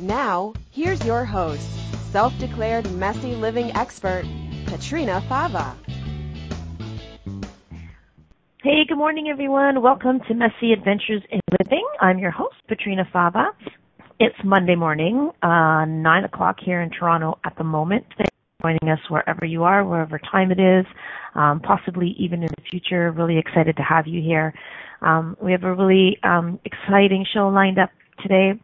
Now, here's your host, self declared messy living expert, Patrina Fava. Hey, good morning, everyone. Welcome to Messy Adventures in Living. I'm your host, Patrina Fava. It's Monday morning, uh, 9 o'clock here in Toronto at the moment. Thanks for joining us wherever you are, wherever time it is, um, possibly even in the future. Really excited to have you here. Um, we have a really um, exciting show lined up today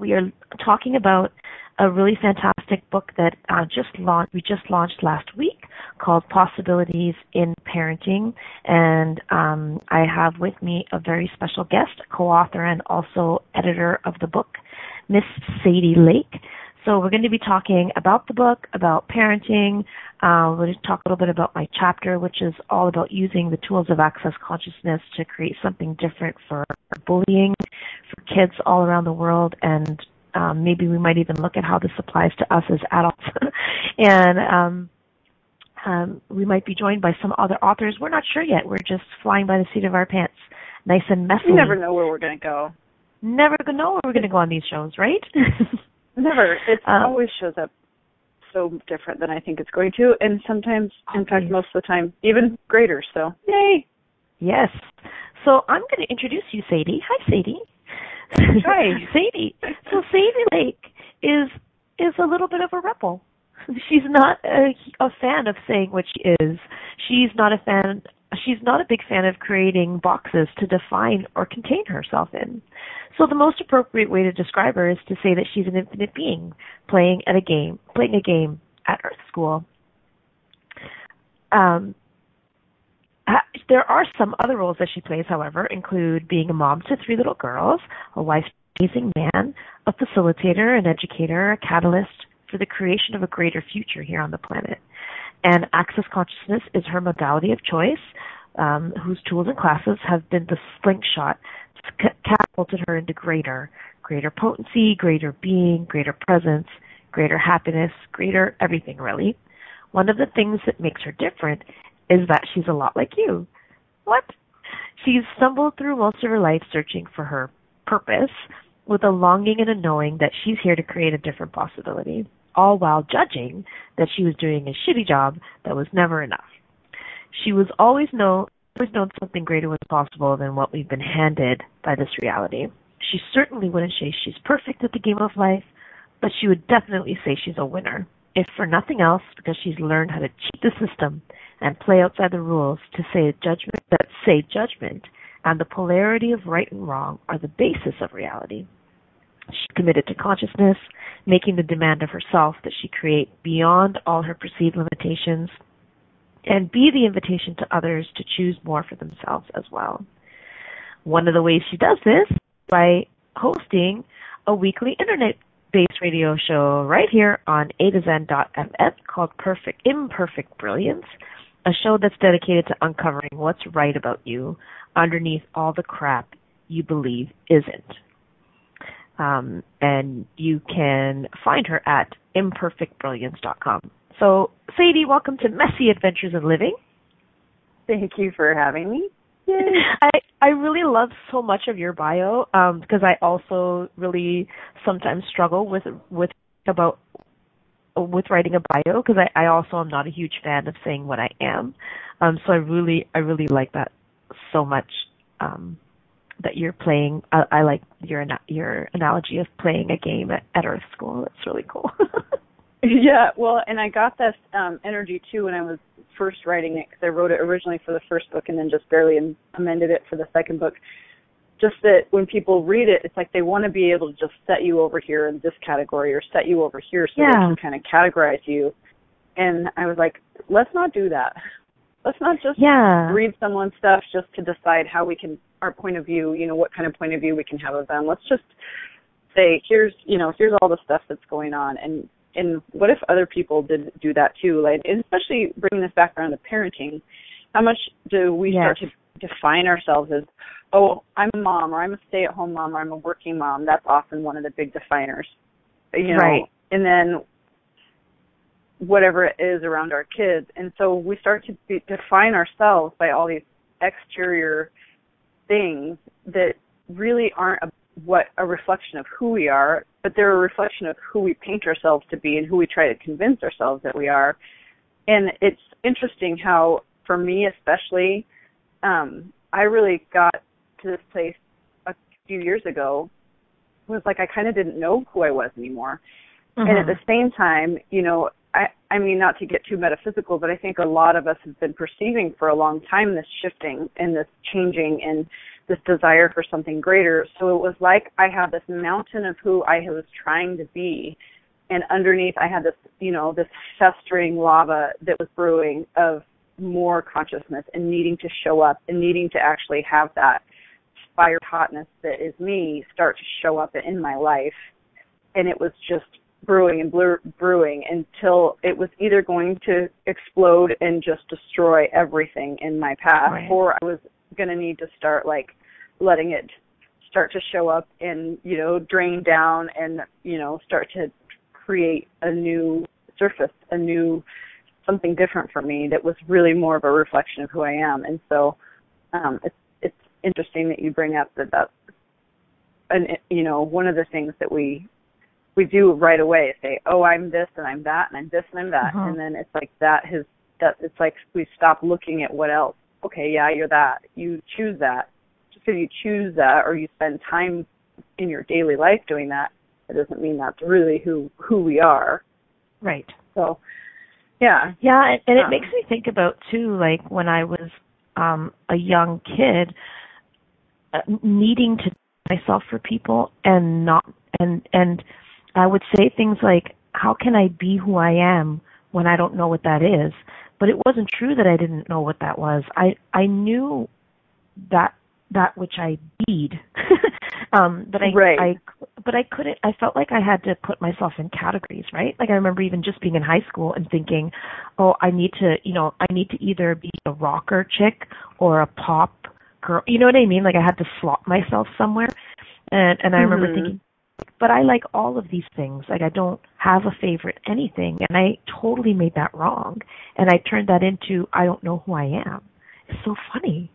we are talking about a really fantastic book that uh, just launched. We just launched last week called Possibilities in Parenting, and um, I have with me a very special guest, co-author and also editor of the book, Miss Sadie Lake. So we're going to be talking about the book, about parenting. Uh, we're going to talk a little bit about my chapter, which is all about using the tools of access consciousness to create something different for bullying for kids all around the world. And um, maybe we might even look at how this applies to us as adults. and um, um, we might be joined by some other authors. We're not sure yet. We're just flying by the seat of our pants, nice and messy. You never know where we're going to go. Never know where we're going to go on these shows, right? Never. It um, always shows up so different than I think it's going to, and sometimes, in okay. fact, most of the time, even greater. So, yay! Yes. So I'm going to introduce you, Sadie. Hi, Sadie. Hi, Sadie. So Sadie Lake is is a little bit of a rebel. She's not a, a fan of saying what she is. She's not a fan. She's not a big fan of creating boxes to define or contain herself in. So the most appropriate way to describe her is to say that she's an infinite being playing at a game, playing a game at Earth School. Um, there are some other roles that she plays, however, include being a mom to three little girls, a wife amazing man, a facilitator, an educator, a catalyst for the creation of a greater future here on the planet. And access consciousness is her modality of choice, um, whose tools and classes have been the slingshot catapulted her into greater, greater potency, greater being, greater presence, greater happiness, greater everything really. One of the things that makes her different is that she's a lot like you. What? She's stumbled through most of her life searching for her purpose with a longing and a knowing that she's here to create a different possibility, all while judging that she was doing a shitty job that was never enough. She was always know always known something greater was possible than what we've been handed by this reality. She certainly wouldn't say she's perfect at the game of life, but she would definitely say she's a winner, if for nothing else because she's learned how to cheat the system and play outside the rules to say judgment that say judgment and the polarity of right and wrong are the basis of reality. She's committed to consciousness, making the demand of herself that she create beyond all her perceived limitations and be the invitation to others to choose more for themselves as well. One of the ways she does this by hosting a weekly internet based radio show right here on A to Zen.fm called Perfect Imperfect Brilliance, a show that's dedicated to uncovering what's right about you underneath all the crap you believe isn't. Um, and you can find her at imperfectbrilliance.com. So, Sadie, welcome to Messy Adventures of Living. Thank you for having me. I I really love so much of your bio um, because I also really sometimes struggle with with about with writing a bio because I, I also am not a huge fan of saying what I am. Um, so I really I really like that so much um, that you're playing. I, I like your your analogy of playing a game at, at Earth School. It's really cool. yeah, well, and I got this um, energy too when I was first writing it because I wrote it originally for the first book and then just barely amended it for the second book. Just that when people read it, it's like they want to be able to just set you over here in this category or set you over here so yeah. they can kind of categorize you. And I was like, let's not do that. Let's not just yeah. read someone's stuff just to decide how we can, our point of view, you know, what kind of point of view we can have of them. Let's just say, here's, you know, here's all the stuff that's going on and and what if other people did do that too? Like, especially bringing this back around to parenting, how much do we yes. start to define ourselves as, oh, I'm a mom, or I'm a stay-at-home mom, or I'm a working mom? That's often one of the big definers, you know. Right. And then whatever it is around our kids, and so we start to be, define ourselves by all these exterior things that really aren't a, what a reflection of who we are, but they're a reflection of who we paint ourselves to be and who we try to convince ourselves that we are. And it's interesting how, for me especially, um, I really got to this place a few years ago. It Was like I kind of didn't know who I was anymore, mm-hmm. and at the same time, you know, I, I mean, not to get too metaphysical, but I think a lot of us have been perceiving for a long time this shifting and this changing and this desire for something greater. So it was like I had this mountain of who I was trying to be, and underneath I had this, you know, this festering lava that was brewing of more consciousness and needing to show up and needing to actually have that fire hotness that is me start to show up in my life. And it was just brewing and brewing until it was either going to explode and just destroy everything in my path right. or I was going to need to start like letting it start to show up and you know drain down and you know start to create a new surface a new something different for me that was really more of a reflection of who I am and so um it's it's interesting that you bring up that that's and you know one of the things that we we do right away say, oh, I'm this and I'm that and I'm this and I'm that, uh-huh. and then it's like that has that it's like we stop looking at what else. Okay, yeah, you're that. You choose that. Just because you choose that or you spend time in your daily life doing that, it doesn't mean that's really who who we are. Right. So, yeah. Yeah, and it um, makes me think about too, like when I was um a young kid, uh, needing to myself for people and not and and I would say things like, how can I be who I am when I don't know what that is? But it wasn't true that I didn't know what that was. I, I knew that, that which I need. um, but I, right. I, but I couldn't, I felt like I had to put myself in categories, right? Like I remember even just being in high school and thinking, oh, I need to, you know, I need to either be a rocker chick or a pop girl. You know what I mean? Like I had to slot myself somewhere. And, and I remember mm-hmm. thinking, but I like all of these things. Like I don't have a favorite anything, and I totally made that wrong, and I turned that into I don't know who I am. It's so funny.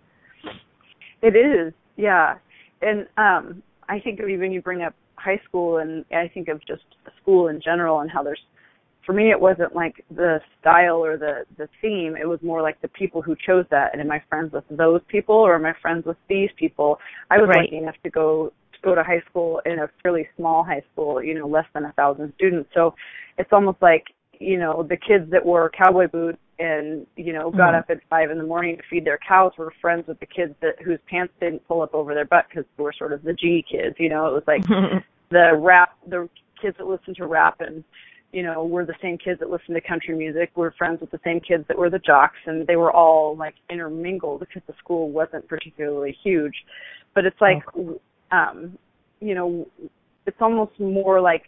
It is, yeah, and um I think of even you bring up high school, and I think of just school in general, and how there's for me it wasn't like the style or the the theme it was more like the people who chose that and am i friends with those people or am i friends with these people i was right. lucky enough to go go to high school in a fairly small high school, you know, less than a thousand students. So it's almost like, you know, the kids that wore cowboy boots and, you know, got mm-hmm. up at five in the morning to feed their cows were friends with the kids that whose pants didn't pull up over their butt because they were sort of the G kids, you know, it was like the rap, the kids that listened to rap and, you know, were the same kids that listened to country music, were friends with the same kids that were the jocks, and they were all like intermingled because the school wasn't particularly huge. But it's like okay um, you know, it's almost more like,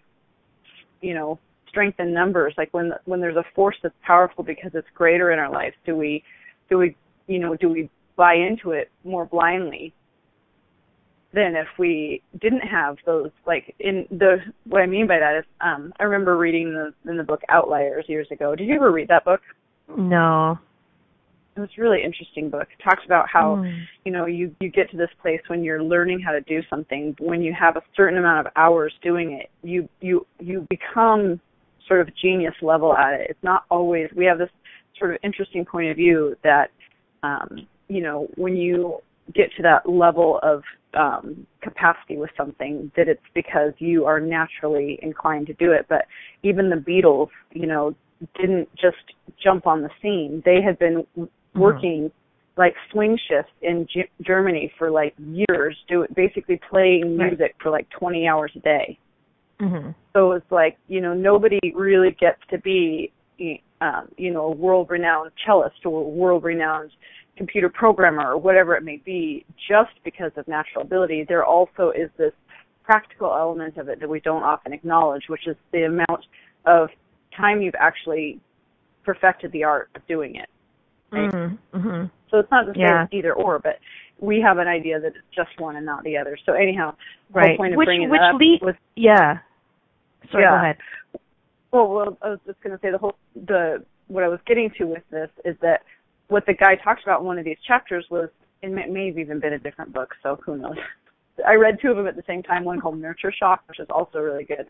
you know, strength in numbers. Like when when there's a force that's powerful because it's greater in our lives, do we, do we, you know, do we buy into it more blindly than if we didn't have those like in the what I mean by that is um I remember reading the in the book Outliers years ago. Did you ever read that book? No it was a really interesting book. It talks about how mm. you know you you get to this place when you're learning how to do something. When you have a certain amount of hours doing it, you you you become sort of genius level at it. It's not always. We have this sort of interesting point of view that um, you know when you get to that level of um, capacity with something that it's because you are naturally inclined to do it. But even the Beatles, you know, didn't just jump on the scene. They had been. Working mm-hmm. like swing shifts in G- Germany for like years, do basically playing music for like 20 hours a day. Mm-hmm. So it's like you know nobody really gets to be um, you know a world-renowned cellist or a world-renowned computer programmer or whatever it may be just because of natural ability. There also is this practical element of it that we don't often acknowledge, which is the amount of time you've actually perfected the art of doing it. Right? Mm-hmm. Mm-hmm. So it's not to say Yeah. it's either or, but we have an idea that it's just one and not the other. So anyhow, the Right. point of Which- bringing which up lead- was Yeah. Sorry, go ahead. Well, well, I was just going to say the whole the what I was getting to with this is that what the guy talked about in one of these chapters was, and it may have even been a different book, so who knows. I read two of them at the same time. One called Nurture Shock, which is also really good.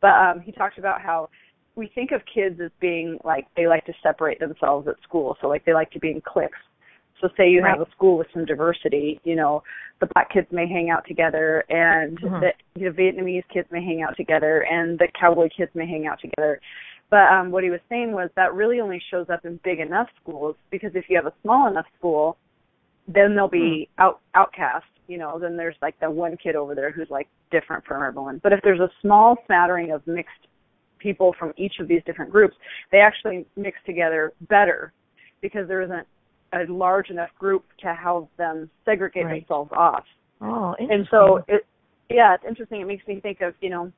But um, he talked about how we think of kids as being like they like to separate themselves at school, so like they like to be in cliques. So say you have a school with some diversity, you know, the black kids may hang out together and Mhm. the you know, Vietnamese kids may hang out together and the cowboy kids may hang out together. But um what he was saying was that really only shows up in big enough schools because if you have a small enough school, then they'll be out outcast, you know, then there's like the one kid over there who's like different from everyone. But if there's a small smattering of mixed people from each of these different groups, they actually mix together better because there isn't a large enough group to have them segregate Right. themselves off. Oh, And so it yeah, it's interesting. It makes me think of, you know,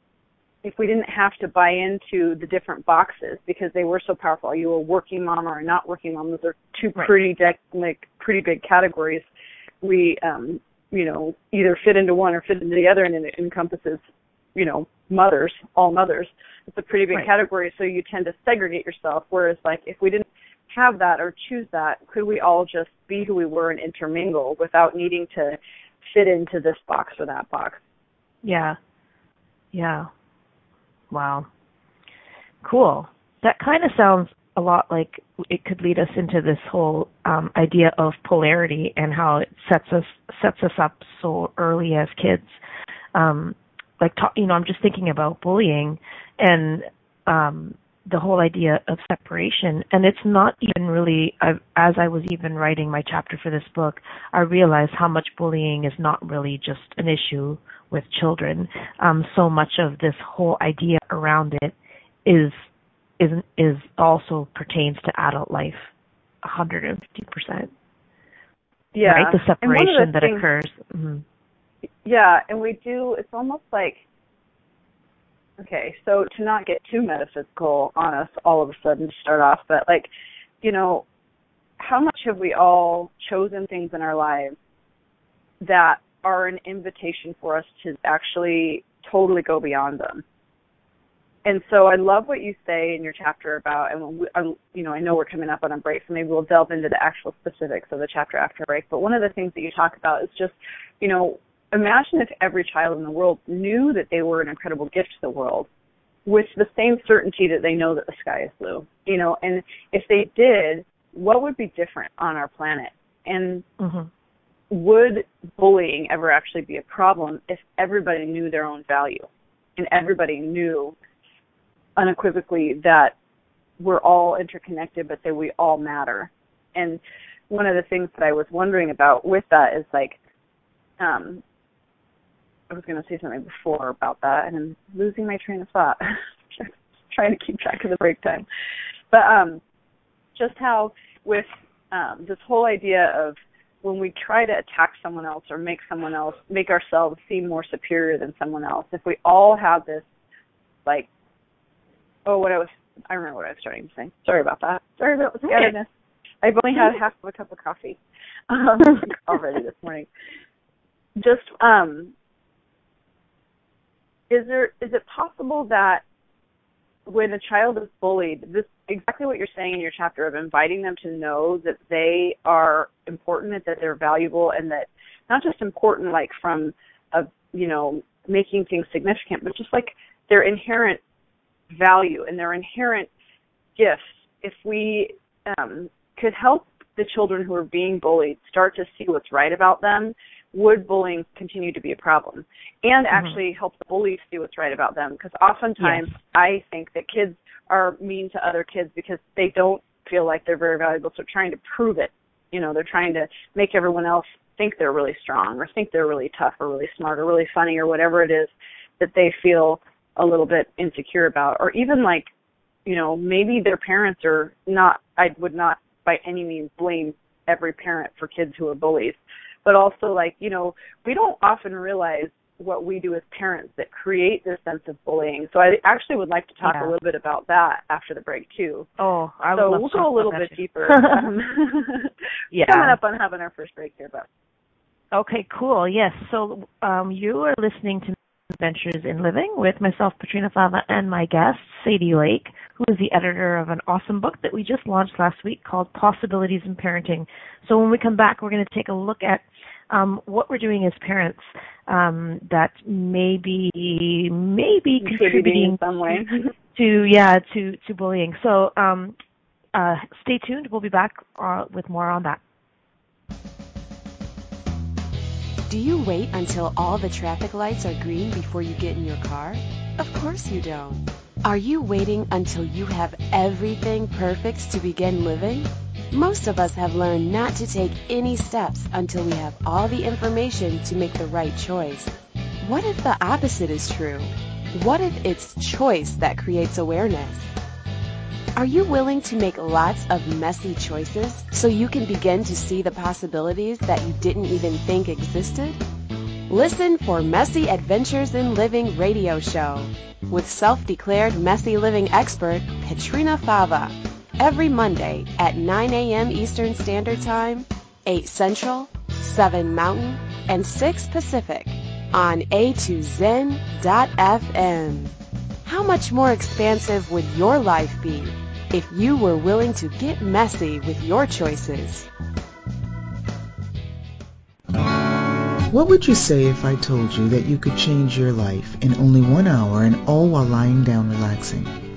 if we didn't have to buy into the different boxes because they were so powerful, are you a working mom or a not working mom? Those are two Right. pretty de- like pretty big categories. We um you know, either fit into one or fit into the other and it encompasses, you know, mothers, all mothers. It's a pretty big Right. category, so you tend to segregate yourself. Whereas like if we didn't have that or choose that, could we all just be who we were and intermingle without needing to fit into this box or that box? Yeah. Yeah. Wow. Cool. That kind of sounds a lot like it could lead us into this whole um, idea of polarity and how it sets us sets us up so early as kids. Um, like ta- you know, I'm just thinking about bullying and um, the whole idea of separation. And it's not even really. I've, as I was even writing my chapter for this book, I realized how much bullying is not really just an issue with children. Um, so much of this whole idea around it is is is also pertains to adult life, 150 percent. Yeah. Right, the And one of separation the that things- occurs. hmm Yeah, and we do. It's almost like okay. So to not get too metaphysical on us all of a sudden to start off, but like, you know, how much have we all chosen things in our lives that are an invitation for us to actually totally go beyond them? And so I love what you say in your chapter about, and we, I, you know, I know we're coming up on a break, so maybe we'll delve into the actual specifics of the chapter after break. But one of the things that you talk about is just, you know, imagine if every child in the world knew that they were an incredible gift to the world with the same certainty that they know that the sky is blue. You know, and if they did, what would be different on our planet? And hmm would bullying ever actually be a problem if everybody knew their own value and everybody knew unequivocally that we're all interconnected but that we all matter and one of the things that i was wondering about with that is like um i was going to say something before about that and i'm losing my train of thought. Trying to keep track of the break time. But um just how with um this whole idea of when we try to attack someone else or make someone else make ourselves seem more superior than someone else if we all have this like oh what i was i remember what i was starting to say. Sorry about that. Sorry about the scatterness i've only had half of a cup of coffee um already this morning. Just um is there is it possible that when a child is bullied, this exactly what you're saying in your chapter of inviting them to know that they are important and that they're valuable and that not just important like from a you know making things significant, but just like their inherent value and their inherent gifts. If we um, could help the children who are being bullied start to see what's right about them, would bullying continue to be a problem? And Mhm. actually help the bullies see what's right about them. Because oftentimes Yes. I think that kids are mean to other kids because they don't feel like they're very valuable, so trying to prove it. You know, they're trying to make everyone else think they're really strong or think they're really tough or really smart or really funny or whatever it is that they feel a little bit insecure about. Or even like, you know, maybe their parents are not I would not by any means blame every parent for kids who are bullies. But also like, you know, we don't often realize what we do as parents that create this sense of bullying. So I actually would like to talk Yeah. a little bit about that after the break too. Oh, I would so love we'll to go a little bit deeper. um, Yeah. Coming up on having our first break here, but Okay, cool. Yes. So um, you are listening to Adventures in Living with myself, Patrina Fava, and my guest, Sadie Lake, who is the editor of an awesome book that we just launched last week called Possibilities in Parenting. So when we come back, we're going to take a look at um, what we're doing as parents um, that may be maybe contributing contributing in some way. to yeah to to bullying. So um, uh, stay tuned. We'll be back uh, with more on that. Do you wait until all the traffic lights are green before you get in your car? Of course you don't. Are you waiting until you have everything perfect to begin living? Most of us have learned not to take any steps until we have all the information to make the right choice. What if the opposite is true? What if it's choice that creates awareness? Are you willing to make lots of messy choices so you can begin to see the possibilities that you didn't even think existed? Listen for Messy Adventures in Living radio show with self-declared messy living expert Patrina Fava every Monday at 9 a.m. Eastern Standard Time, 8 Central, 7 Mountain, and 6 Pacific on a2zen.fm. How much more expansive would your life be if you were willing to get messy with your choices? What would you say if I told you that you could change your life in only one hour and all while lying down relaxing?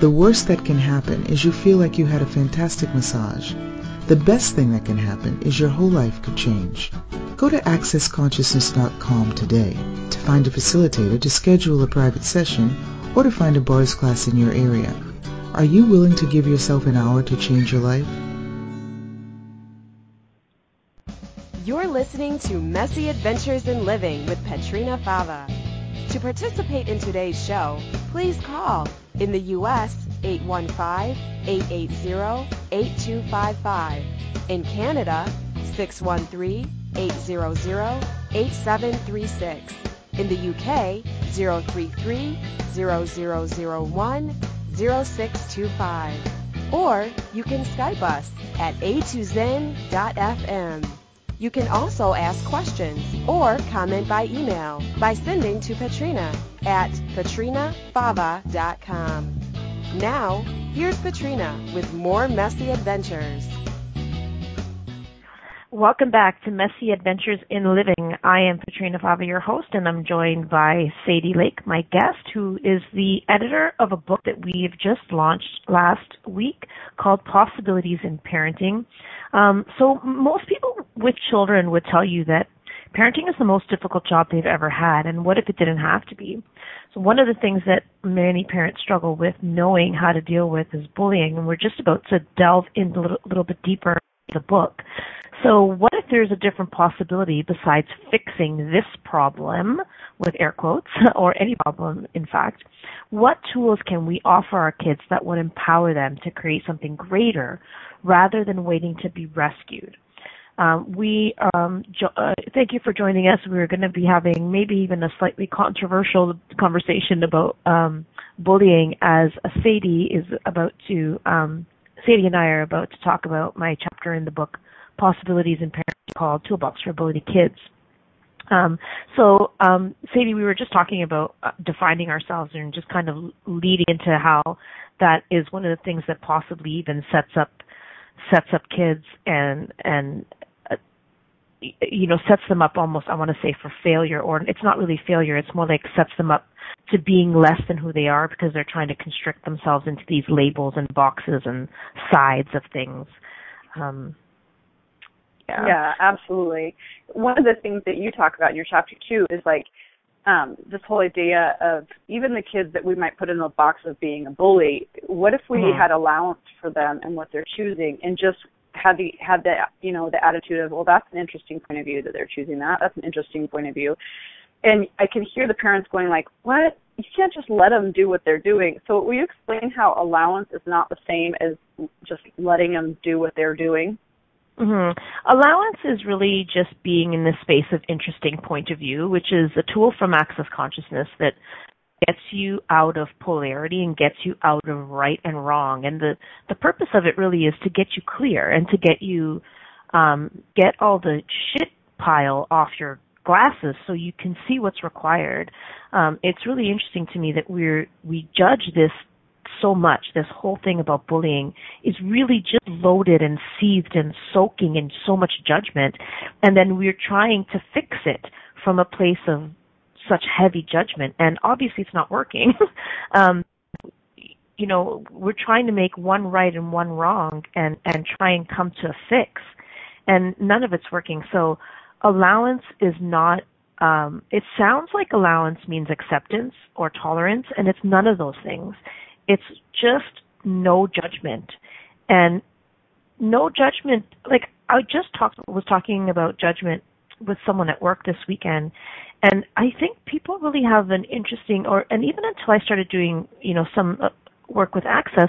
the worst that can happen is you feel like you had a fantastic massage. The best thing that can happen is your whole life could change. Go to accessconsciousness.com today to find a facilitator to schedule a private session or to find a bars class in your area. Are you willing to give yourself an hour to change your life? You're listening to Messy Adventures in Living with Patrina Fava. To participate in today's show, please call in the U.S. 815-880-8255. In Canada, 613-800-8736. In the UK, 033-0001-0625. Or you can Skype us at a2zen.fm. You can also ask questions or comment by email by sending to Patrina at patrinafava.com. Now, here's Patrina with more messy adventures. Welcome back to Messy Adventures in Living. I am Patrina Fava, your host, and I'm joined by Sadie Lake, my guest, who is the editor of a book that we've just launched last week called Possibilities in Parenting. Um, so most people with children would tell you that parenting is the most difficult job they've ever had, and what if it didn't have to be? So one of the things that many parents struggle with knowing how to deal with is bullying, and we're just about to delve into a little, little bit deeper in the book. So what if there's a different possibility besides fixing this problem, with air quotes, or any problem in fact? What tools can we offer our kids that would empower them to create something greater rather than waiting to be rescued? Um, we um, jo- uh, thank you for joining us. We're going to be having maybe even a slightly controversial conversation about um, bullying, as Sadie is about to. Um, Sadie and I are about to talk about my chapter in the book possibilities in parenting called Toolbox for Bullied Kids. Um, so, um, Sadie, we were just talking about uh, defining ourselves and just kind of leading into how that is one of the things that possibly even sets up sets up kids and and you know sets them up almost I want to say for failure or it's not really failure it's more like sets them up to being less than who they are because they're trying to constrict themselves into these labels and boxes and sides of things. Um, yeah. yeah, absolutely. One of the things that you talk about in your chapter too is like um, this whole idea of even the kids that we might put in the box of being a bully. What if we Mhm. had allowance for them and what they're choosing, and just had the had the you know the attitude of well that's an interesting point of view that they're choosing that that's an interesting point of view, and I can hear the parents going like what you can't just let them do what they're doing. So will you explain how allowance is not the same as just letting them do what they're doing? hmm Allowance is really just being in the space of interesting point of view, which is a tool from Access Consciousness that gets you out of polarity and gets you out of right and wrong. And the the purpose of it really is to get you clear and to get you um, get all the shit pile off your glasses so you can see what's required. Um, it's really interesting to me that we're we judge this so much. This whole thing about bullying is really just loaded and seethed and soaking in so much judgment, and then we're trying to fix it from a place of such heavy judgment, and obviously it's not working. um, you know, we're trying to make one right and one wrong, and and try and come to a fix, and none of it's working. So, allowance is not um, it sounds like allowance means acceptance or tolerance, and it's none of those things. It's just no judgment. And no judgment, like I just talked, was talking about judgment with someone at work this weekend. And I think people really have an interesting, or, and even until I started doing, you know, some uh, work with access,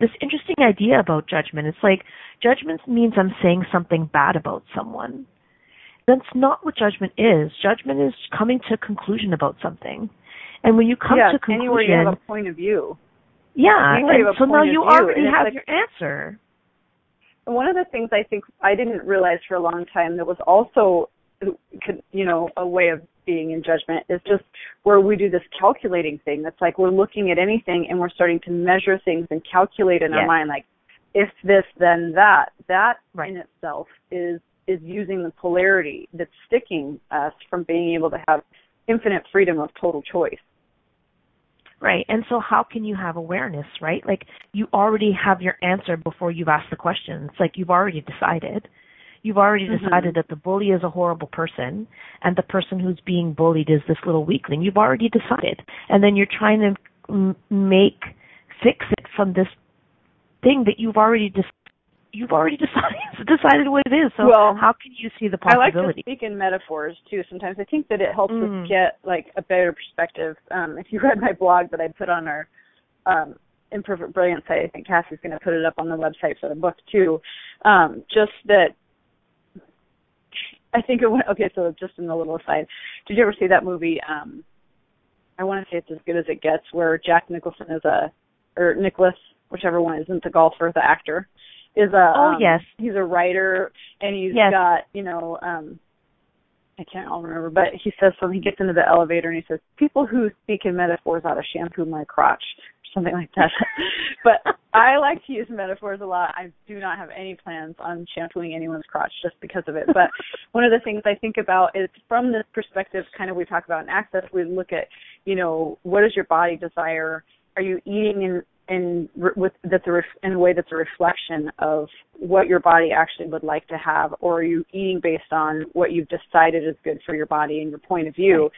this interesting idea about judgment. It's like judgment means I'm saying something bad about someone. That's not what judgment is. Judgment is coming to a conclusion about something. And when you come yeah, to a conclusion, anywhere you have a point of view. yeah, and so now you already have like- your answer. One of the things I think I didn't realize for a long time that was also, you know, a way of being in judgment is just where we do this calculating thing. That's like we're looking at anything and we're starting to measure things and calculate in our Yes. mind, like if this, then that. That Right. in itself is is using the polarity that's sticking us from being able to have infinite freedom of total choice. Right. And so how can you have awareness, right? Like you already have your answer before you've asked the question. It's like you've already decided. You've already Mhm. decided that the bully is a horrible person and the person who's being bullied is this little weakling. You've already decided. And then you're trying to m- make fix it from this thing that you've already decided you've already decided decided what it is. So Well, how can you see the possibility? I like to speak in metaphors too. Sometimes I think that it helps Mm. us get like a better perspective. Um, if you read my blog that I put on our um, Imperfect Brilliance site, I think Cassie's going to put it up on the website for the book too. Um, just that. I think it went okay. So just in the little aside, did you ever see that movie? Um, I want to say it's as good as it gets, where Jack Nicholson is a or Nicholas, whichever one isn't the golfer, the actor, is a Oh, um, yes. he's a writer and he's Yes. got you know um I can't all remember, but he says something. He gets into the elevator and he says, "People who speak in metaphors ought to shampoo my crotch," something like that. but I like to use metaphors a lot. I do not have any plans on shampooing anyone's crotch just because of it. But one of the things I think about is from this perspective, kind of we talk about in access. We look at, you know, what does your body desire? Are you eating in in with that's a ref, in a way that's a reflection of what your body actually would like to have, or are you eating based on what you've decided is good for your body and your point of view?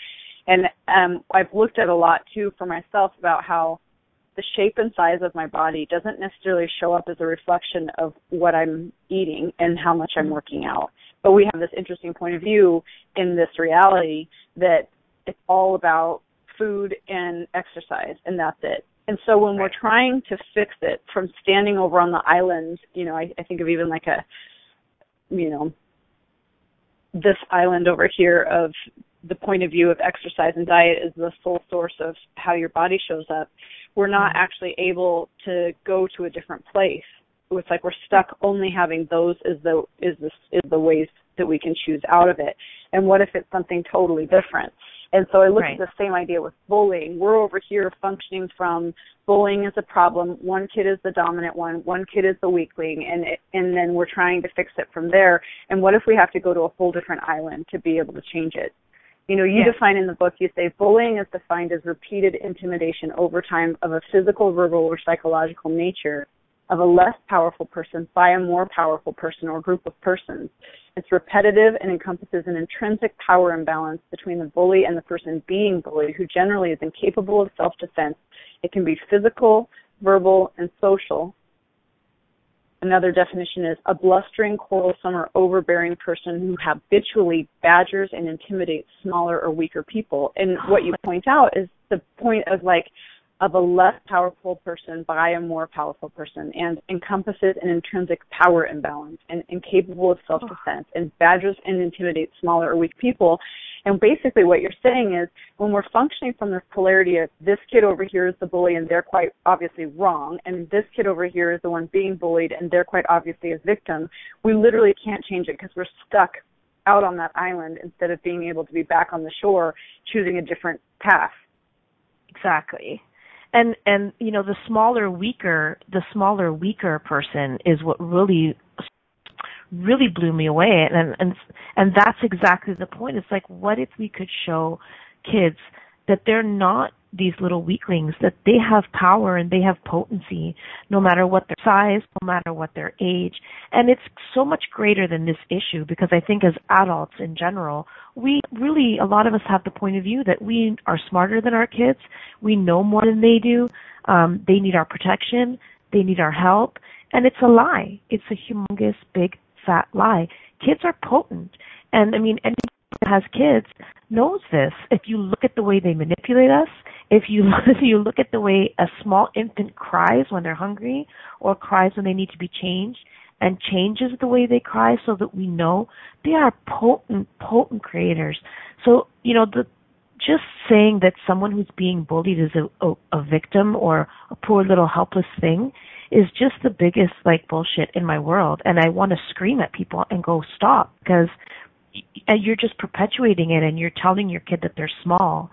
And um, I've looked at a lot too for myself about how the shape and size of my body doesn't necessarily show up as a reflection of what I'm eating and how much I'm working out. But we have this interesting point of view in this reality that it's all about food and exercise and that's it. And so when we're trying to fix it from standing over on the island, you know, I, I think of even like a, you know, this island over here of the point of view of exercise and diet is the sole source of how your body shows up. We're not Mhm. actually able to go to a different place. It's like we're stuck only having those is the is the is the ways that we can choose out of it. And what if it's something totally different? And so I look Right. at the same idea with bullying. We're over here functioning from bullying is a problem. One kid is the dominant one. One kid is the weakling, and it, and then we're trying to fix it from there. And what if we have to go to a whole different island to be able to change it? You know, you Yes. define in the book. You say bullying is defined as repeated intimidation over time of a physical, verbal, or psychological nature of a less powerful person by a more powerful person or group of persons. It's repetitive and encompasses an intrinsic power imbalance between the bully and the person being bullied, who generally is incapable of self defense. It can be physical, verbal, and social. Another definition is a blustering, quarrelsome, or overbearing person who habitually badgers and intimidates smaller or weaker people. And what you point out is the point of like of a less powerful person by a more powerful person and encompasses an intrinsic power imbalance and incapable of self defense and badgers and intimidates smaller or weak people. And basically what you're saying is when we're functioning from this polarity of this kid over here is the bully and they're quite obviously wrong and this kid over here is the one being bullied and they're quite obviously a victim, we literally can't change it because we're stuck out on that island instead of being able to be back on the shore choosing a different path. Exactly and and you know the smaller weaker the smaller weaker person is what really really blew me away. And and and that's exactly the point. It's like what if we could show kids that they're not these little weaklings that they have power and they have potency no matter what their size no matter what their age. And it's so much greater than this issue because i think as adults in general we really a lot of us have the point of view that we are smarter than our kids. We know more than they do. Um they need our protection. They need our help. And it's a lie. It's a humongous big fat lie. Kids are potent. And i mean anyone that has kids knows this. If you look at the way they manipulate us if you if you look at the way a small infant cries when they're hungry or cries when they need to be changed and changes the way they cry so that we know they are potent potent creators. So you know the just saying that someone who's being bullied is a, a, a victim or a poor little helpless thing is just the biggest like bullshit in my world and i want to scream at people and go stop because you're just perpetuating it and you're telling your kid that they're small.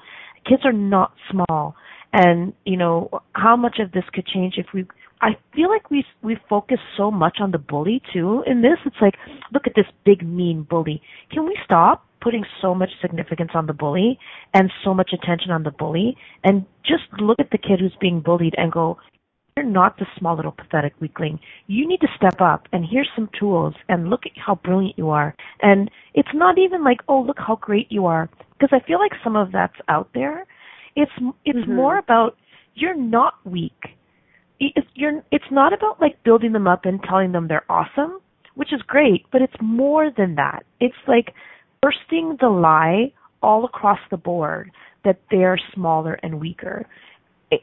Kids are not small and you know how much of this could change if we i feel like we we focus so much on the bully too in this. It's like look at this big mean bully. Can we stop putting so much significance on the bully and so much attention on the bully and just look at the kid who's being bullied and go you're not the small little pathetic weakling. You need to step up and here's some tools and look at how brilliant you are. And it's not even like, oh, look how great you are. Because I feel like some of that's out there. It's, it's mm-hmm. more about you're not weak. It's, you're, it's not about like building them up and telling them they're awesome, which is great, but it's more than that. It's like bursting the lie all across the board that they're smaller and weaker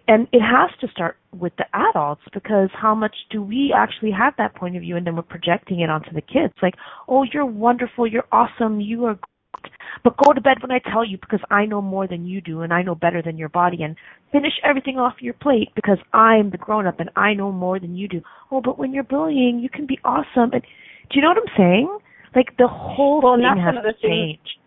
and it has to start with the adults because how much do we actually have that point of view? And then we're projecting it onto the kids. Like oh you're wonderful. You're awesome. You are great. but go to bed when i tell you because i know more than you do and i know better than your body. And finish everything off your plate because i'm the grown up and i know more than you do. Oh but when you're bullying you can be awesome. And do you know what i'm saying? Like the whole well, thing has to change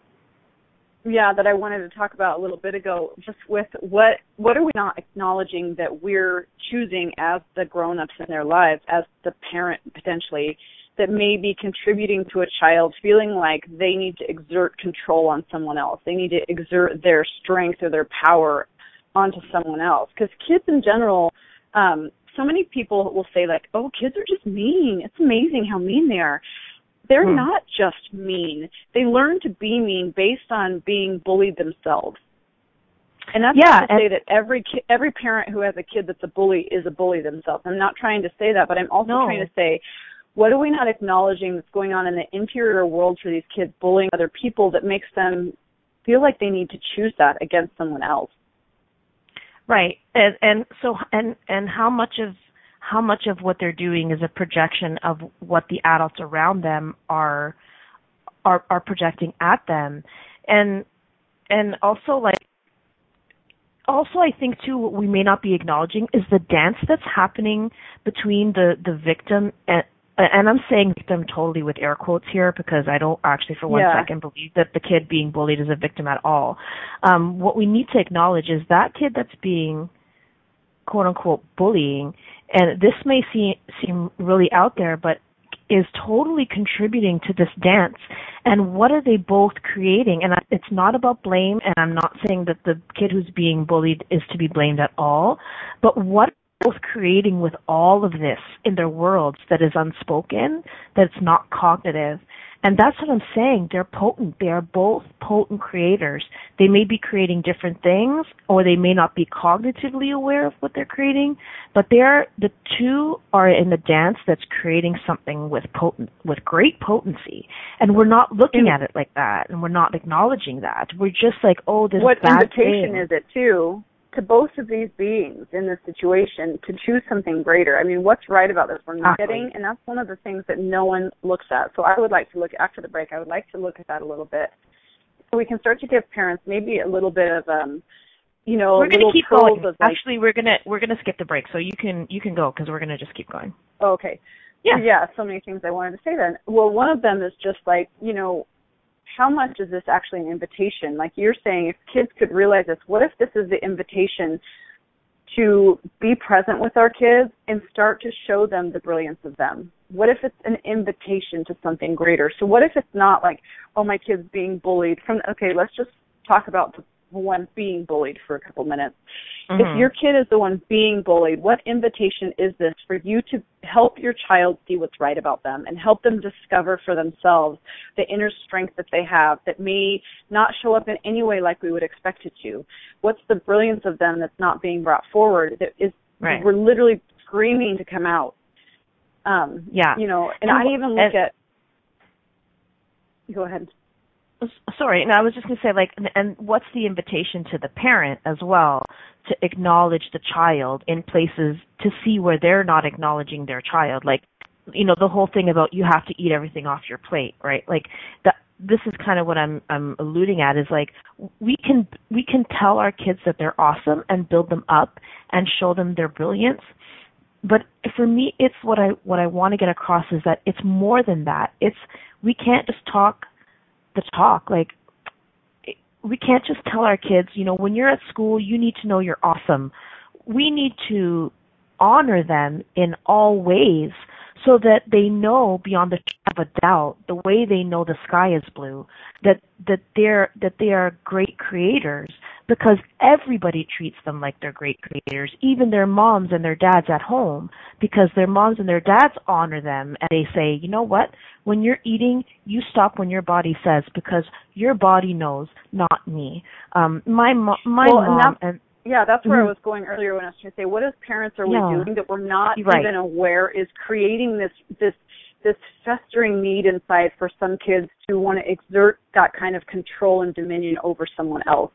yeah that I wanted to talk about a little bit ago just with what what are we not acknowledging that we're choosing as the grown-ups in their lives as the parent potentially that may be contributing to a child feeling like they need to exert control on someone else? They need to exert their strength or their power onto someone else? Because kids in general um so many people will say like oh kids are just mean. It's amazing how mean they are they're hmm. not just mean. They learn to be mean based on being bullied themselves. And that's yeah, not to say that every ki- every parent who has a kid that's a bully is a bully themselves. I'm not trying to say that, but I'm also no. trying to say what are we not acknowledging that's going on in the interior world for these kids bullying other people that makes them feel like they need to choose that against someone else. Right. And and so and and how much of how much of what they're doing is a projection of what the adults around them are are are projecting at them and and also like also I think too what we may not be acknowledging is the dance that's happening between the the victim and and I'm saying victim totally with air quotes here because I don't actually for one yeah. second believe that the kid being bullied is a victim at all. Um, what we need to acknowledge is that kid that's being quote unquote bullying and this may seem really out there but is totally contributing to this dance and what are they both creating and it's not about blame and i'm not saying that the kid who's being bullied is to be blamed at all but what both creating with all of this in their worlds that is unspoken, that's not cognitive. And that's what I'm saying. They're potent. They are both potent creators. They may be creating different things or they may not be cognitively aware of what they're creating, but they're, the two are in the dance that's creating something with potent, with great potency. And we're not looking at it like that and we're not acknowledging that. We're just like, oh, this what bad invitation thing. is it too to both of these beings in this situation to choose something greater. I mean, what's right about this? We're not getting, and that's one of the things that no one looks at. So I would like to look after the break. I would like to look at that a little bit, so we can start to give parents maybe a little bit of, um, you know, we're gonna keep going. like, Actually, we're gonna we're gonna skip the break, so you can you can go because we're gonna just keep going. okay, Yeah. yeah, so many things I wanted to say then. Well, one of them is just like, you know, how much is this actually an invitation? Like you're saying, if kids could realize this, what if this is the invitation to be present with our kids and start to show them the brilliance of them? What if it's an invitation to something greater? So what if it's not like, oh, my kid's being bullied from, okay, let's just talk about the one being bullied for a couple minutes. Mhm. If your kid is the one being bullied, what invitation is this for you to help your child see what's right about them and help them discover for themselves the inner strength that they have that may not show up in any way like we would expect it to? What's the brilliance of them that's not being brought forward that is Right. we're literally screaming to come out. Um Yeah. you know, and, And I even look and- at go ahead. Sorry no i was just going to say like and, and what's the invitation to the parent as well to acknowledge the child in places to see where they're not acknowledging their child? Like you know the whole thing about you have to eat everything off your plate right? Like that this is kind of what i'm i'm alluding at is like we can we can tell our kids that they're awesome and build them up and show them their brilliance but for me it's what i what i want to get across is that it's more than that. It's we can't just talk the talk. Like we can't just tell our kids you know when you're at school you need to know you're awesome. We need to honor them in all ways so that they know beyond the shadow of a doubt the way they know the sky is blue that that they're that they are great creators because everybody treats them like they're great creators even their moms and their dads at home because their moms and their dads honor them and they say you know what? When you're eating you stop when your body says because your body knows not me. Um my mo- my Well, and mom and Yeah, that's where I Mhm. was going earlier when I was trying to say, what as parents are we doing that we're not right. even aware is creating this this this festering need inside for some kids to want to exert that kind of control and dominion over someone else.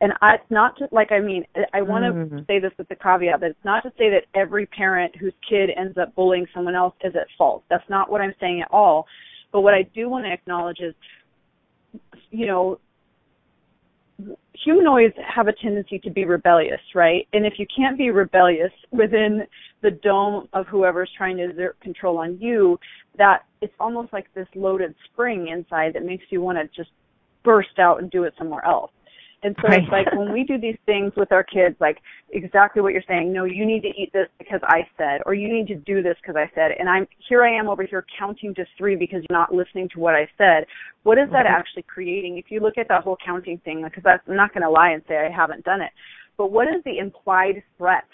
And I, it's not just like I mean, I want to Mhm. say this with the caveat that it's not to say that every parent whose kid ends up bullying someone else is at fault. That's not what I'm saying at all. But what I do want to acknowledge is, you know, humanoids have a tendency to be rebellious, right? And if you can't be rebellious within the dome of whoever's trying to exert control on you, that it's almost like this loaded spring inside that makes you want to just burst out and do it somewhere else. And so it's like when we do these things with our kids, like exactly what you're saying, no, you need to eat this because I said, or you need to do this because I said, and I'm here I am over here counting to three because you're not listening to what I said. What is that Mhm. actually creating? If you look at that whole counting thing, because I'm not going to lie and say I haven't done it, but what is the implied threat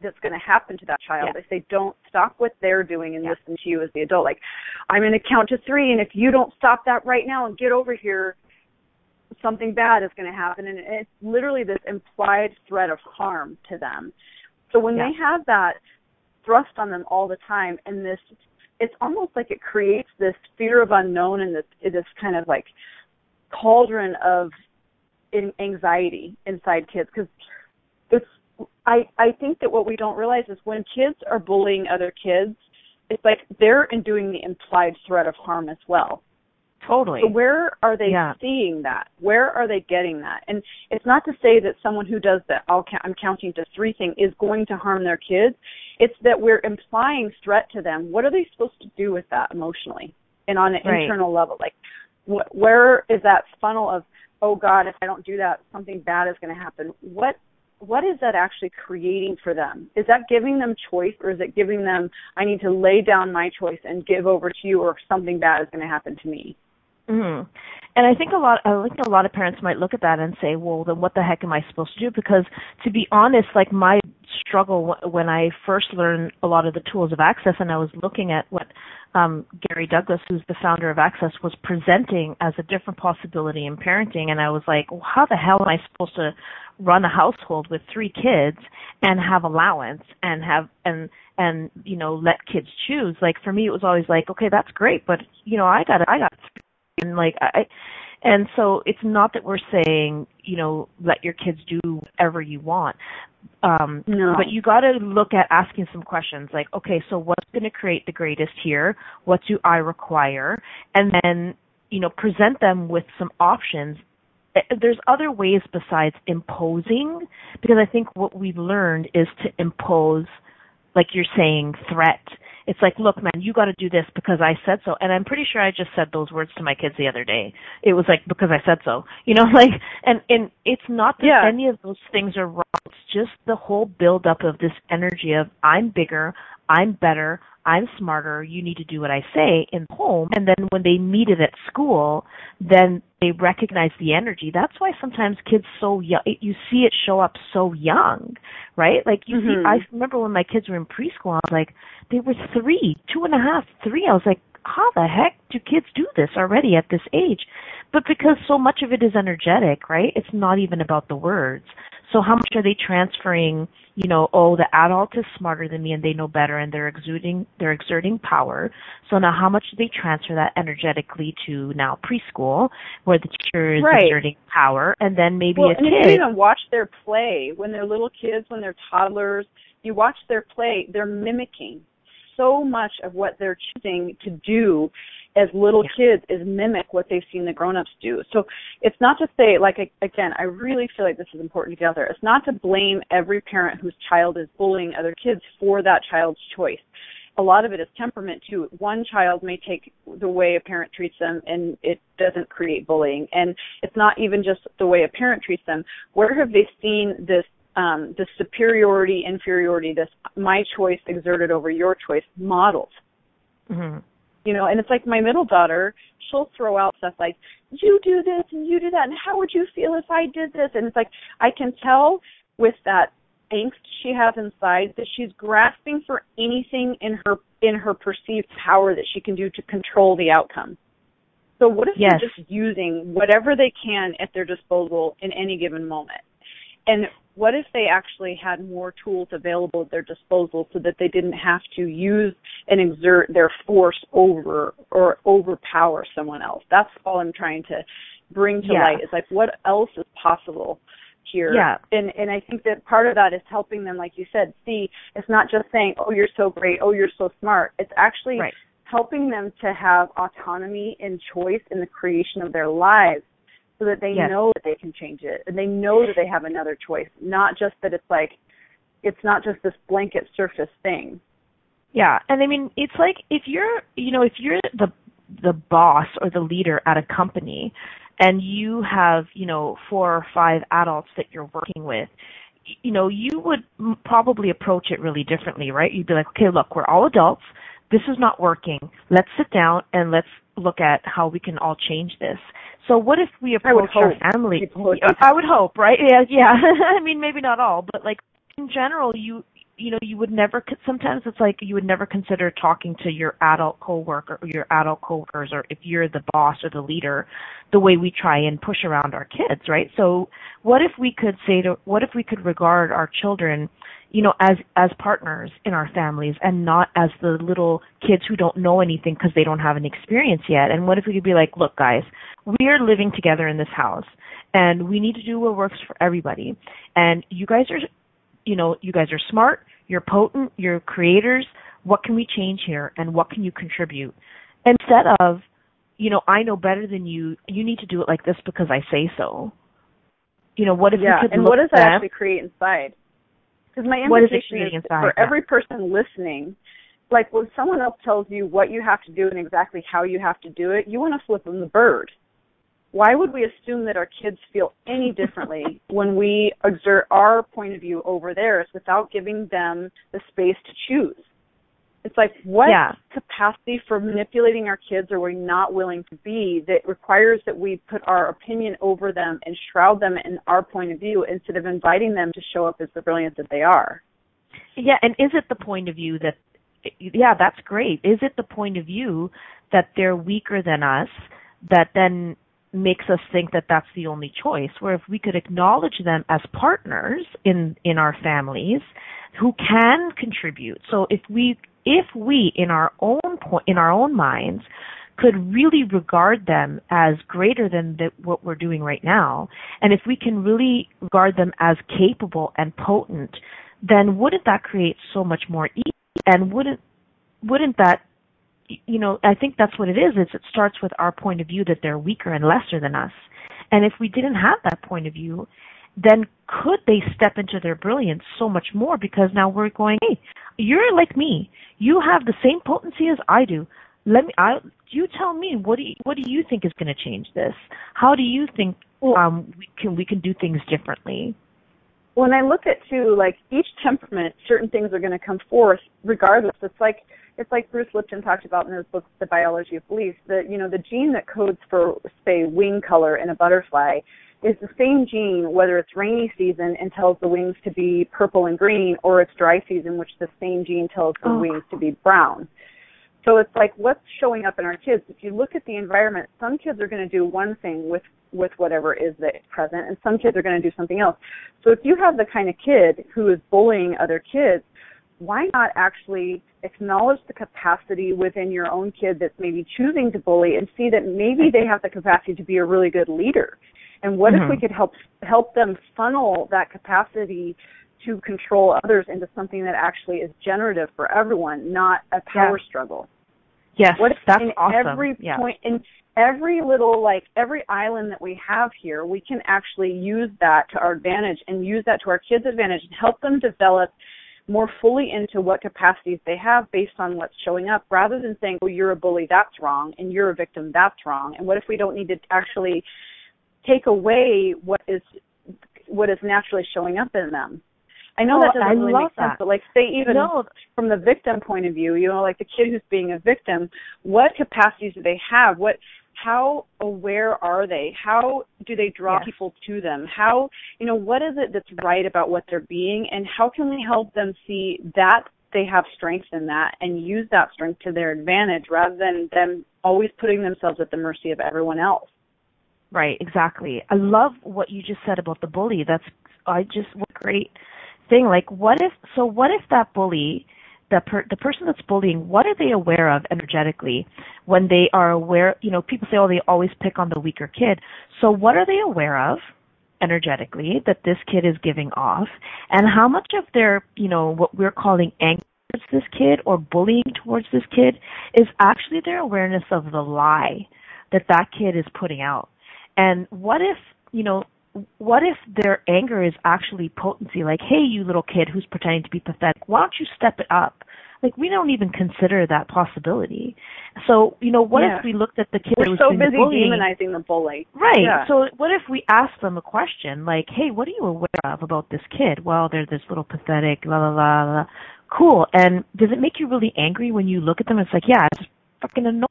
that's going to happen to that child Yeah. if they don't stop what they're doing and Yeah. listen to you as the adult? Like, I'm going to count to three, and if you don't stop that right now and get over here, something bad is going to happen and it's literally this implied threat of harm to them so when Yeah. they have that thrust on them all the time and this it's almost like it creates this fear of unknown and this this kind of like cauldron of in anxiety inside kids because it's i i think that what we don't realize is when kids are bullying other kids it's like they're in doing the implied threat of harm as well totally so where are they Yeah. seeing that? Where are they getting that? And it's not to say that someone who does that I'll count, I'm counting to three thing is going to harm their kids. It's that we're implying threat to them. What are they supposed to do with that emotionally and on an Right. internal level? Like, wh- where is that funnel of oh God, if I don't do that, something bad is going to happen? What what is that actually creating for them? Is that giving them choice or is it giving them I need to lay down my choice and give over to you or something bad is going to happen to me? Mm-hmm. And I think a lot, I think a lot of parents might look at that and say, "Well, then what the heck am I supposed to do?" Because to be honest, like my struggle when I first learned a lot of the tools of Access, and I was looking at what um, Gary Douglas, who's the founder of Access, was presenting as a different possibility in parenting, and I was like, well, "How the hell am I supposed to run a household with three kids and have allowance and have and and you know let kids choose?" Like for me, it was always like, "Okay, that's great, but you know, I got I got and like I and so it's not that we're saying, you know, let your kids do whatever you want. Um no. but you got to look at asking some questions like, okay, so what's going to create the greatest here? What do I require? And then, you know, present them with some options eh, there's other ways besides imposing because I think what we've learned is to impose like you're saying threat it's like, look, man, you got to do this because I said so. And I'm pretty sure I just said those words to my kids the other day. It was like because I said so, you know, like, and and it's not that yeah. any of those things are wrong. It's just the whole build up of this energy of I'm bigger, I'm better, I'm smarter, you need to do what I say in home. And then when they meet it at school, then they recognize the energy. That's why sometimes kids so young, you see it show up so young, right? Like you mm-hmm. see, I remember when my kids were in preschool, I was like, they were three, two and a half, three. I was like, how the heck do kids do this already at this age? But because so much of it is energetic, right? It's not even about the words. So how much are they transferring, you know, oh, the adult is smarter than me and they know better and they're exuding, they're exerting power. So now how much do they transfer that energetically to now preschool where the teacher is right. exerting power and then maybe well, a and kid. You even watch their play when they're little kids, when they're toddlers, you watch their play, they're mimicking so much of what they're choosing to do as little yeah. kids is mimic what they've seen the grown-ups do. So it's not to say like again, I really feel like this is important to get out there. It's not to blame every parent whose child is bullying other kids for that child's choice. A lot of it is temperament too. One child may take the way a parent treats them and it doesn't create bullying. And it's not even just the way a parent treats them. Where have they seen this um, the superiority, inferiority, this my choice exerted over your choice models. Mm-hmm. You know, and it's like my middle daughter, she'll throw out stuff like, you do this and you do that, and how would you feel if I did this? And it's like, I can tell with that angst she has inside that she's grasping for anything in her in her perceived power that she can do to control the outcome. So what if yes. they're just using whatever they can at their disposal in any given moment? And what if they actually had more tools available at their disposal so that they didn't have to use and exert their force over or overpower someone else? That's all I'm trying to bring to yeah. light. Is like what else is possible here? Yeah. And and I think that part of that is helping them, like you said, see it's not just saying, Oh, you're so great, oh you're so smart. It's actually right. helping them to have autonomy and choice in the creation of their lives so that they yes. know that they can change it and they know that they have another choice, not just that it's like it's not just this blanket surface thing. Yeah, and I mean it's like if you're you know if you're the the boss or the leader at a company and you have you know four or five adults that you're working with you know you would probably approach it really differently right you'd be like okay look we're all adults this is not working let's sit down and let's look at how we can all change this so what if we approach our family? I would hope, right? Yeah, yeah. I mean, maybe not all, but like in general, you you know, you would never. Sometimes it's like you would never consider talking to your adult coworker or your adult coworkers, or if you're the boss or the leader, the way we try and push around our kids, right? So what if we could say to, what if we could regard our children you know, as as partners in our families and not as the little kids who don't know anything because they don't have an experience yet. And what if we could be like, look, guys, we are living together in this house, and we need to do what works for everybody. And you guys are, you know, you guys are smart, you're potent, you're creators. What can we change here, and what can you contribute? Instead of, you know, I know better than you. You need to do it like this because I say so. You know, what if yeah, we could and what does that actually create inside? Because my invitation is, is for every person listening, like when someone else tells you what you have to do and exactly how you have to do it, you want to flip them the bird. Why would we assume that our kids feel any differently when we exert our point of view over theirs without giving them the space to choose? It's like what Yeah. capacity for manipulating our kids are we not willing to be that requires that we put our opinion over them and shroud them in our point of view instead of inviting them to show up as the brilliance that they are. Yeah, and is it the point of view that yeah, that's great. Is it the point of view that they're weaker than us that then makes us think that that's the only choice where if we could acknowledge them as partners in in our families who can contribute so if we if we in our own point in our own minds could really regard them as greater than the, what we're doing right now and if we can really regard them as capable and potent then wouldn't that create so much more ease and wouldn't wouldn't that you know, I think that's what it is. Is it starts with our point of view that they're weaker and lesser than us. And if we didn't have that point of view, then could they step into their brilliance so much more because now we're going, hey, you're like me. You have the same potency as I do. Let me I you tell me what do you, what do you think is going to change this? How do you think um we can we can do things differently? When I look at too, like each temperament, certain things are going to come forth regardless. It's like it's like Bruce Lipton talked about in his book, The Biology of Belief, that you know the gene that codes for say wing color in a butterfly is the same gene whether it's rainy season and tells the wings to be purple and green, or it's dry season, which the same gene tells the Oh. wings to be brown. So it's like what's showing up in our kids. If you look at the environment, some kids are going to do one thing with with whatever is that's present, and some kids are going to do something else. So if you have the kind of kid who is bullying other kids, why not actually acknowledge the capacity within your own kid that's maybe choosing to bully and see that maybe they have the capacity to be a really good leader? And what if we Mhm. could help help them funnel that capacity to control others into something that actually is generative for everyone, not a power struggle? Yes, What if that's in awesome. every yeah. point in every little like every island that we have here, we can actually use that to our advantage and use that to our kids' advantage and help them develop more fully into what capacities they have based on what's showing up rather than saying, well, you're a bully, that's wrong, and you're a victim, that's wrong. And what if we don't need to actually take away what is what is naturally showing up in them? I know Oh, that doesn't I really make sense, that. but like say even no, from the victim point of view, you know, like the kid who's being a victim, what capacities do they have? What how aware are they? How do they draw Yes. people to them? How you know, what is it that's right about what they're being and how can we help them see that they have strength in that and use that strength to their advantage rather than them always putting themselves at the mercy of everyone else. Right, exactly. I love what you just said about the bully. That's I just what great thing. Like what if so what if that bully the per, the person that's bullying, what are they aware of energetically when they are aware, you know, people say oh they always pick on the weaker kid. So what are they aware of energetically that this kid is giving off and how much of their, you know, what we're calling anger towards this kid or bullying towards this kid is actually their awareness of the lie that that kid is putting out. And what if, you know, what if their anger is actually potency? Like, hey, you little kid who's pretending to be pathetic, why don't you step it up? Like, we don't even consider that possibility. So, you know, what Yeah. if we looked at the kid We're who's so busy bullying? demonizing the bully. Right. Yeah. So what if we ask them a question like, "Hey, what are you aware of about this kid?" Well, they're this little pathetic, la la la la. Cool. And does it make you really angry when you look at them? It's like, yeah, it's fucking annoying.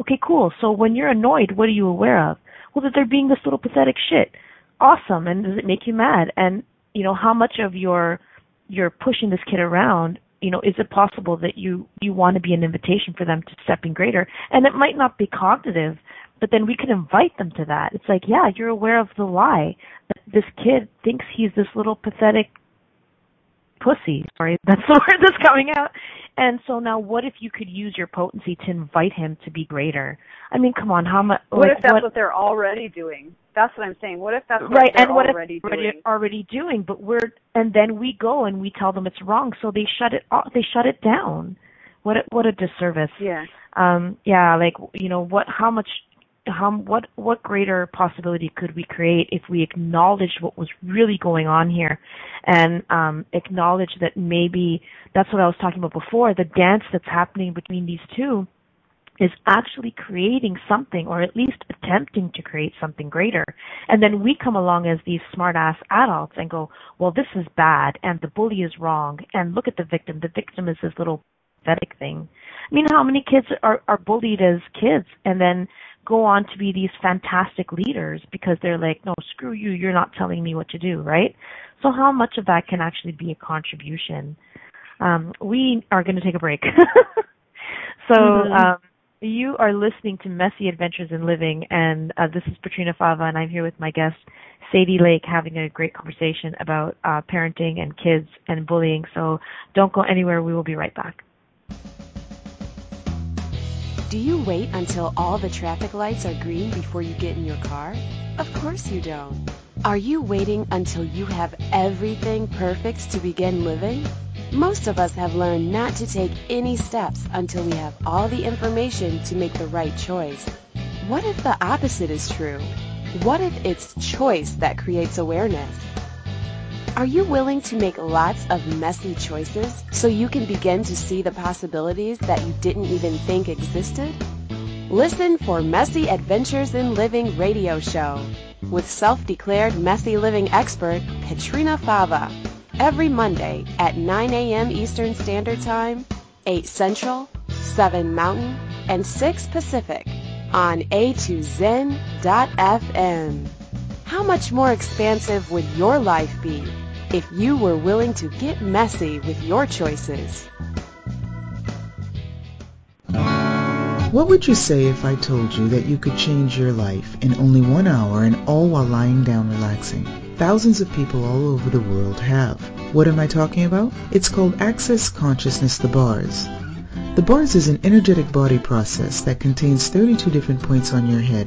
Okay, cool. So when you're annoyed, what are you aware of? Well, that they're being this little pathetic shit. Awesome. And does it make you mad? And you know, how much of your you're pushing this kid around you know is it possible that you you want to be an invitation for them to step in greater and it might not be cognitive but then we can invite them to that it's like yeah you're aware of the lie this kid thinks he's this little pathetic pussy sorry that's the word that's coming out and so now what if you could use your potency to invite him to be greater i mean come on how much What like, if that's what, what, they're already doing? That's what I'm saying. What if that's what right they're and what already if doing? already, doing but we're and then we go and we tell them it's wrong so they shut it off they shut it down what a, what a disservice yeah. um yeah like you know what how much what what greater possibility could we create if we acknowledged what was really going on here and um acknowledge that maybe that's what I was talking about before the dance that's happening between these two is actually creating something or at least attempting to create something greater. And then we come along as these smart ass adults and go, well, this is bad and the bully is wrong and look at the victim. The victim is this little pathetic thing. I mean, how many kids are are bullied as kids and then go on to be these fantastic leaders because they're like, no, screw you, you're not telling me what to do, right? So how much of that can actually be a contribution? Um, we are going to take a break. so mm-hmm. um, you are listening to Messy Adventures in Living, and uh, this is Patrina Fava, and I'm here with my guest Sadie Lake having a great conversation about uh, parenting and kids and bullying. So don't go anywhere. We will be right back. Do you wait until all the traffic lights are green before you get in your car? Of course you don't. Are you waiting until you have everything perfect to begin living? Most of us have learned not to take any steps until we have all the information to make the right choice. What if the opposite is true? What if it's choice that creates awareness? Are you willing to make lots of messy choices so you can begin to see the possibilities that you didn't even think existed? Listen for Messy Adventures in Living radio show with self-declared messy living expert Patrina Fava every Monday at 9 a.m. Eastern Standard Time, 8 Central, 7 Mountain, and 6 Pacific on a2zen.fm. How much more expansive would your life be if you were willing to get messy with your choices. What would you say if I told you that you could change your life in only one hour and all while lying down relaxing? Thousands of people all over the world have. What am I talking about? It's called Access Consciousness The Bars. The bars is an energetic body process that contains 32 different points on your head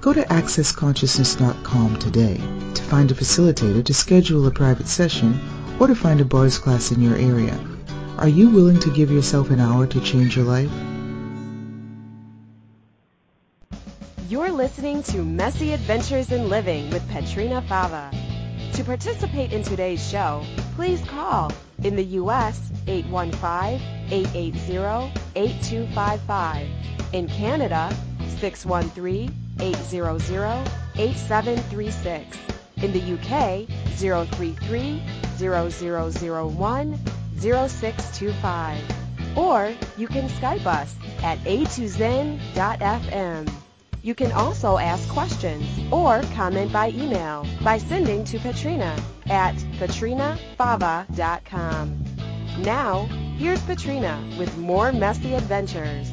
Go to accessconsciousness.com today to find a facilitator to schedule a private session or to find a bars class in your area. Are you willing to give yourself an hour to change your life? You're listening to Messy Adventures in Living with Patrina Fava. To participate in today's show, please call in the U.S. 815-880-8255. In Canada, 613-800-8736. In the UK, 033 0001 0625. Or you can Skype us at a2zen.fm. You can also ask questions or comment by email by sending to Patrina at patrinafava.com. Now, here's Patrina with more messy adventures.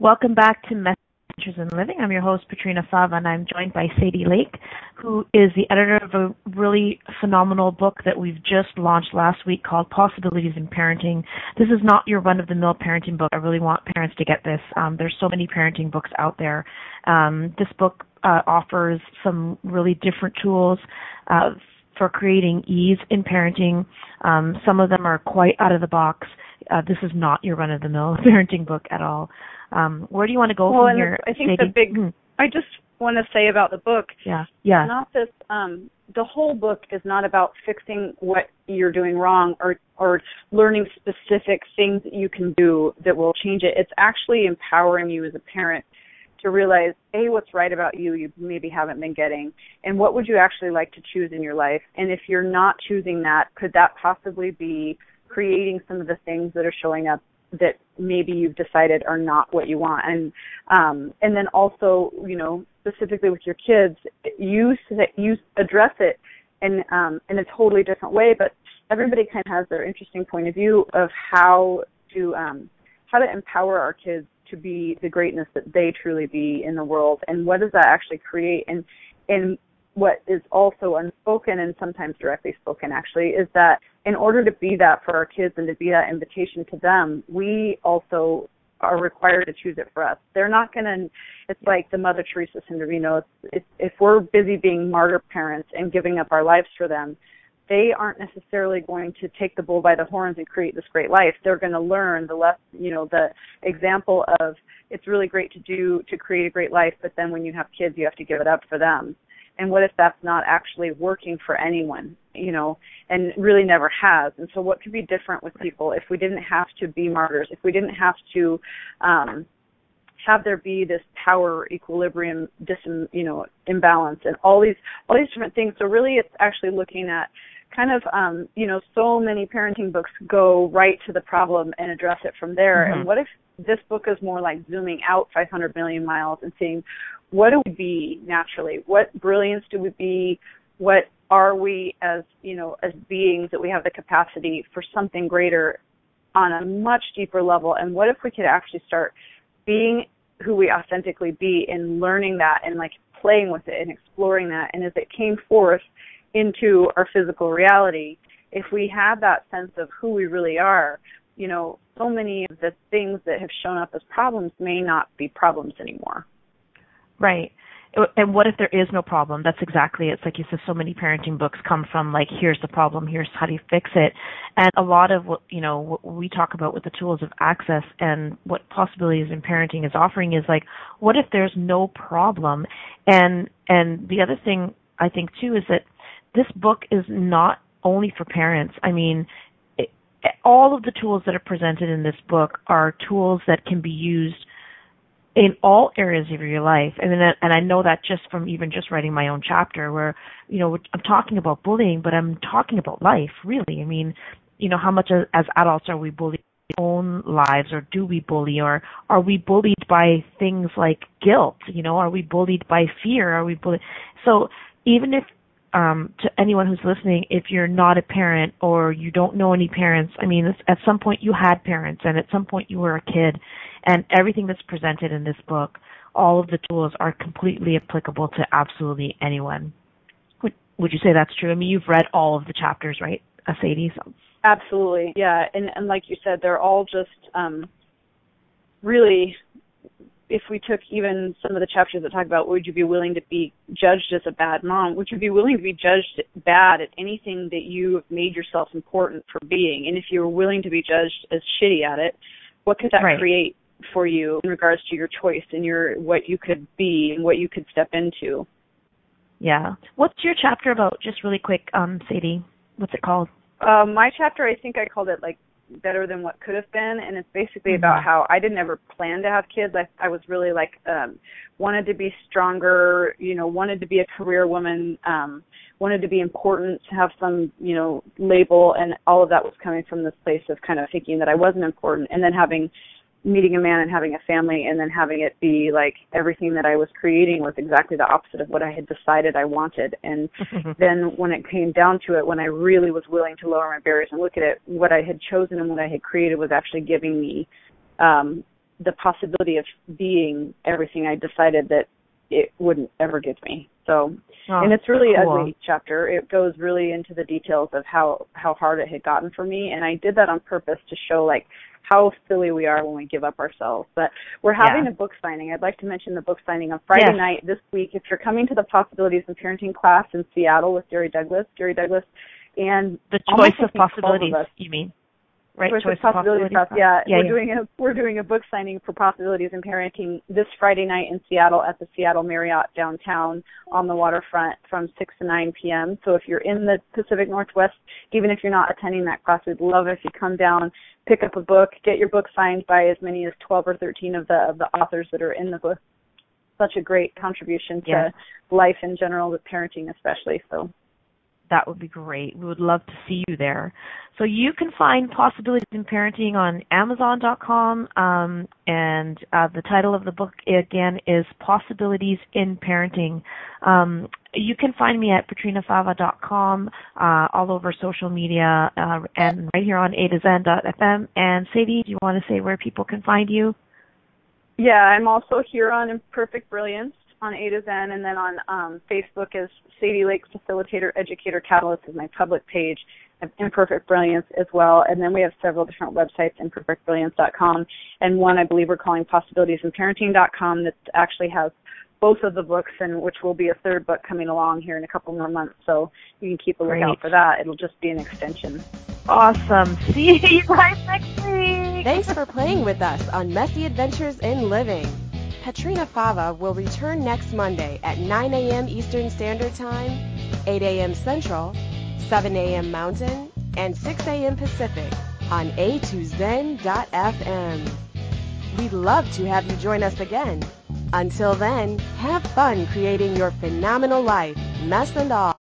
Welcome back to Messy Adventures in Living. I'm your host, Patrina Fava, and I'm joined by Sadie Lake, who is the editor of a really phenomenal book that we've just launched last week called Possibilities in Parenting. This is not your run-of-the-mill parenting book. I really want parents to get this. Um, there's so many parenting books out there. Um, this book uh, offers some really different tools uh, for creating ease in parenting. Um, some of them are quite out of the box. Uh, this is not your run-of-the-mill parenting book at all. Um, where do you want to go well, from here? I think the big. Mm-hmm. I just want to say about the book. Yeah. Yeah. Not this. Um, the whole book is not about fixing what you're doing wrong or or learning specific things that you can do that will change it. It's actually empowering you as a parent to realize a what's right about you you maybe haven't been getting and what would you actually like to choose in your life and if you're not choosing that could that possibly be creating some of the things that are showing up that maybe you've decided are not what you want. And um and then also you know specifically with your kids you you address it in um in a totally different way but everybody kind of has their interesting point of view of how to um how to empower our kids to be the greatness that they truly be in the world. And what does that actually create? And and what is also unspoken and sometimes directly spoken actually is that in order to be that for our kids and to be that invitation to them, we also are required to choose it for us. They're not going to. It's like the Mother Teresa syndrome. You know, it's, it's, if we're busy being martyr parents and giving up our lives for them, they aren't necessarily going to take the bull by the horns and create this great life. They're going to learn the less, you know, the example of it's really great to do to create a great life, but then when you have kids, you have to give it up for them. And what if that's not actually working for anyone, you know, and really never has? And so, what could be different with people if we didn't have to be martyrs, if we didn't have to um, have there be this power equilibrium dis you know imbalance and all these all these different things so really it's actually looking at kind of um you know so many parenting books go right to the problem and address it from there Mhm. and what if this book is more like zooming out 500 million miles and seeing what do we be naturally? What brilliance do we be? What are we as you know as beings that we have the capacity for something greater on a much deeper level? And what if we could actually start being who we authentically be and learning that and like playing with it and exploring that? And as it came forth into our physical reality if we have that sense of who we really are you know so many of the things that have shown up as problems may not be problems anymore Right. Uh, and what if there is no problem? That's exactly it. It's like you said, so many parenting books come from like, here's the problem, here's how do you fix it. And a lot of what, you know, what we talk about with the tools of access and what possibilities in parenting is offering is like, what if there's no problem? And, and the other thing I think too is that this book is not only for parents. I mean, it, all of the tools that are presented in this book are tools that can be used in all areas of your life. I mean, and I know that just from even just writing my own chapter where, you know, I'm talking about bullying, but I'm talking about life, really. I mean, you know, how much as, as adults are we bullied in our own lives or do we bully or are we bullied by things like guilt? You know, are we bullied by fear? Are we bullied? So even if um, to anyone who's listening, if you're not a parent or you don't know any parents, I mean, at some point you had parents and at some point you were a kid and everything that's presented in this book, all of the tools are completely applicable to absolutely anyone. Would, would you say that's true? I mean, you've read all of the chapters, right, Sadie? So. Absolutely, yeah. And and like you said, they're all just um, really. If we took even some of the chapters that talk about would you be willing to be judged as a bad mom, would you be willing to be judged bad at anything that you have made yourself important for being? And if you were willing to be judged as shitty at it, what could that right. create for you in regards to your choice and your what you could be and what you could step into? Yeah. What's your chapter about? Just really quick, um, Sadie. What's it called? Um, my chapter, I think I called it like better than what could have been, and it's basically mm-hmm. about how I didn't ever plan to have kids. I, I was really like um, wanted to be stronger, you know, wanted to be a career woman, um, wanted to be important, to have some, you know, label, and all of that was coming from this place of kind of thinking that I wasn't important, and then having meeting a man and having a family and then having it be like everything that I was creating was exactly the opposite of what I had decided I wanted. And then when it came down to it, when I really was willing to lower my barriers and look at it, what I had chosen and what I had created was actually giving me um the possibility of being everything I decided that it wouldn't ever give me. So oh, and it's really cool. ugly chapter. It goes really into the details of how how hard it had gotten for me and I did that on purpose to show like how silly we are when we give up ourselves. But we're having Yeah. a book signing. I'd like to mention the book signing on Friday Yes. night this week. If you're coming to the Possibilities in Parenting class in Seattle with Gary Douglas, Gary Douglas, and The choice of think, 12 possibilities, us. you mean? Right? Choice, of possibilities, class. class. Yeah, yeah, we're yeah. doing a we're doing a book signing for possibilities in parenting this Friday night in Seattle at the Seattle Marriott downtown on the waterfront from six to nine p.m. So if you're in the Pacific Northwest, even if you're not attending that class, we'd love if you come down, pick up a book, get your book signed by as many as twelve or thirteen of the of the authors that are in the book. Such a great contribution to Yes. life in general, with parenting especially. So that would be great. We would love to see you there. So you can find Possibilities in Parenting on Amazon.com, um, and uh, the title of the book again is Possibilities in Parenting. Um, you can find me at patrinafava.com, uh, all over social media, uh, and right here on A to Zen.fm. And Sadie, do you want to say where people can find you? Yeah, I'm also here on Imperfect Brilliance on A to Zen, and then on um, Facebook as Sadie Lake Facilitator Educator Catalyst is my public page. I have Imperfect Brilliance as well, and then we have several different websites, imperfectbrilliance.com, and one I believe we're calling possibilitiesinparenting.com that actually has both of the books, and which will be a third book coming along here in a couple more months. So you can keep a lookout Great. for that. It'll just be an extension. Awesome. See you guys next week. Thanks for playing with us on Messy Adventures in Living. Patrina Fava will return next Monday at 9 a.m. Eastern Standard Time, 8 a.m. Central, 7 a.m. Mountain, and 6 a.m. Pacific on a2zen.fm. We'd love to have you join us again. Until then, have fun creating your phenomenal life, mess and all.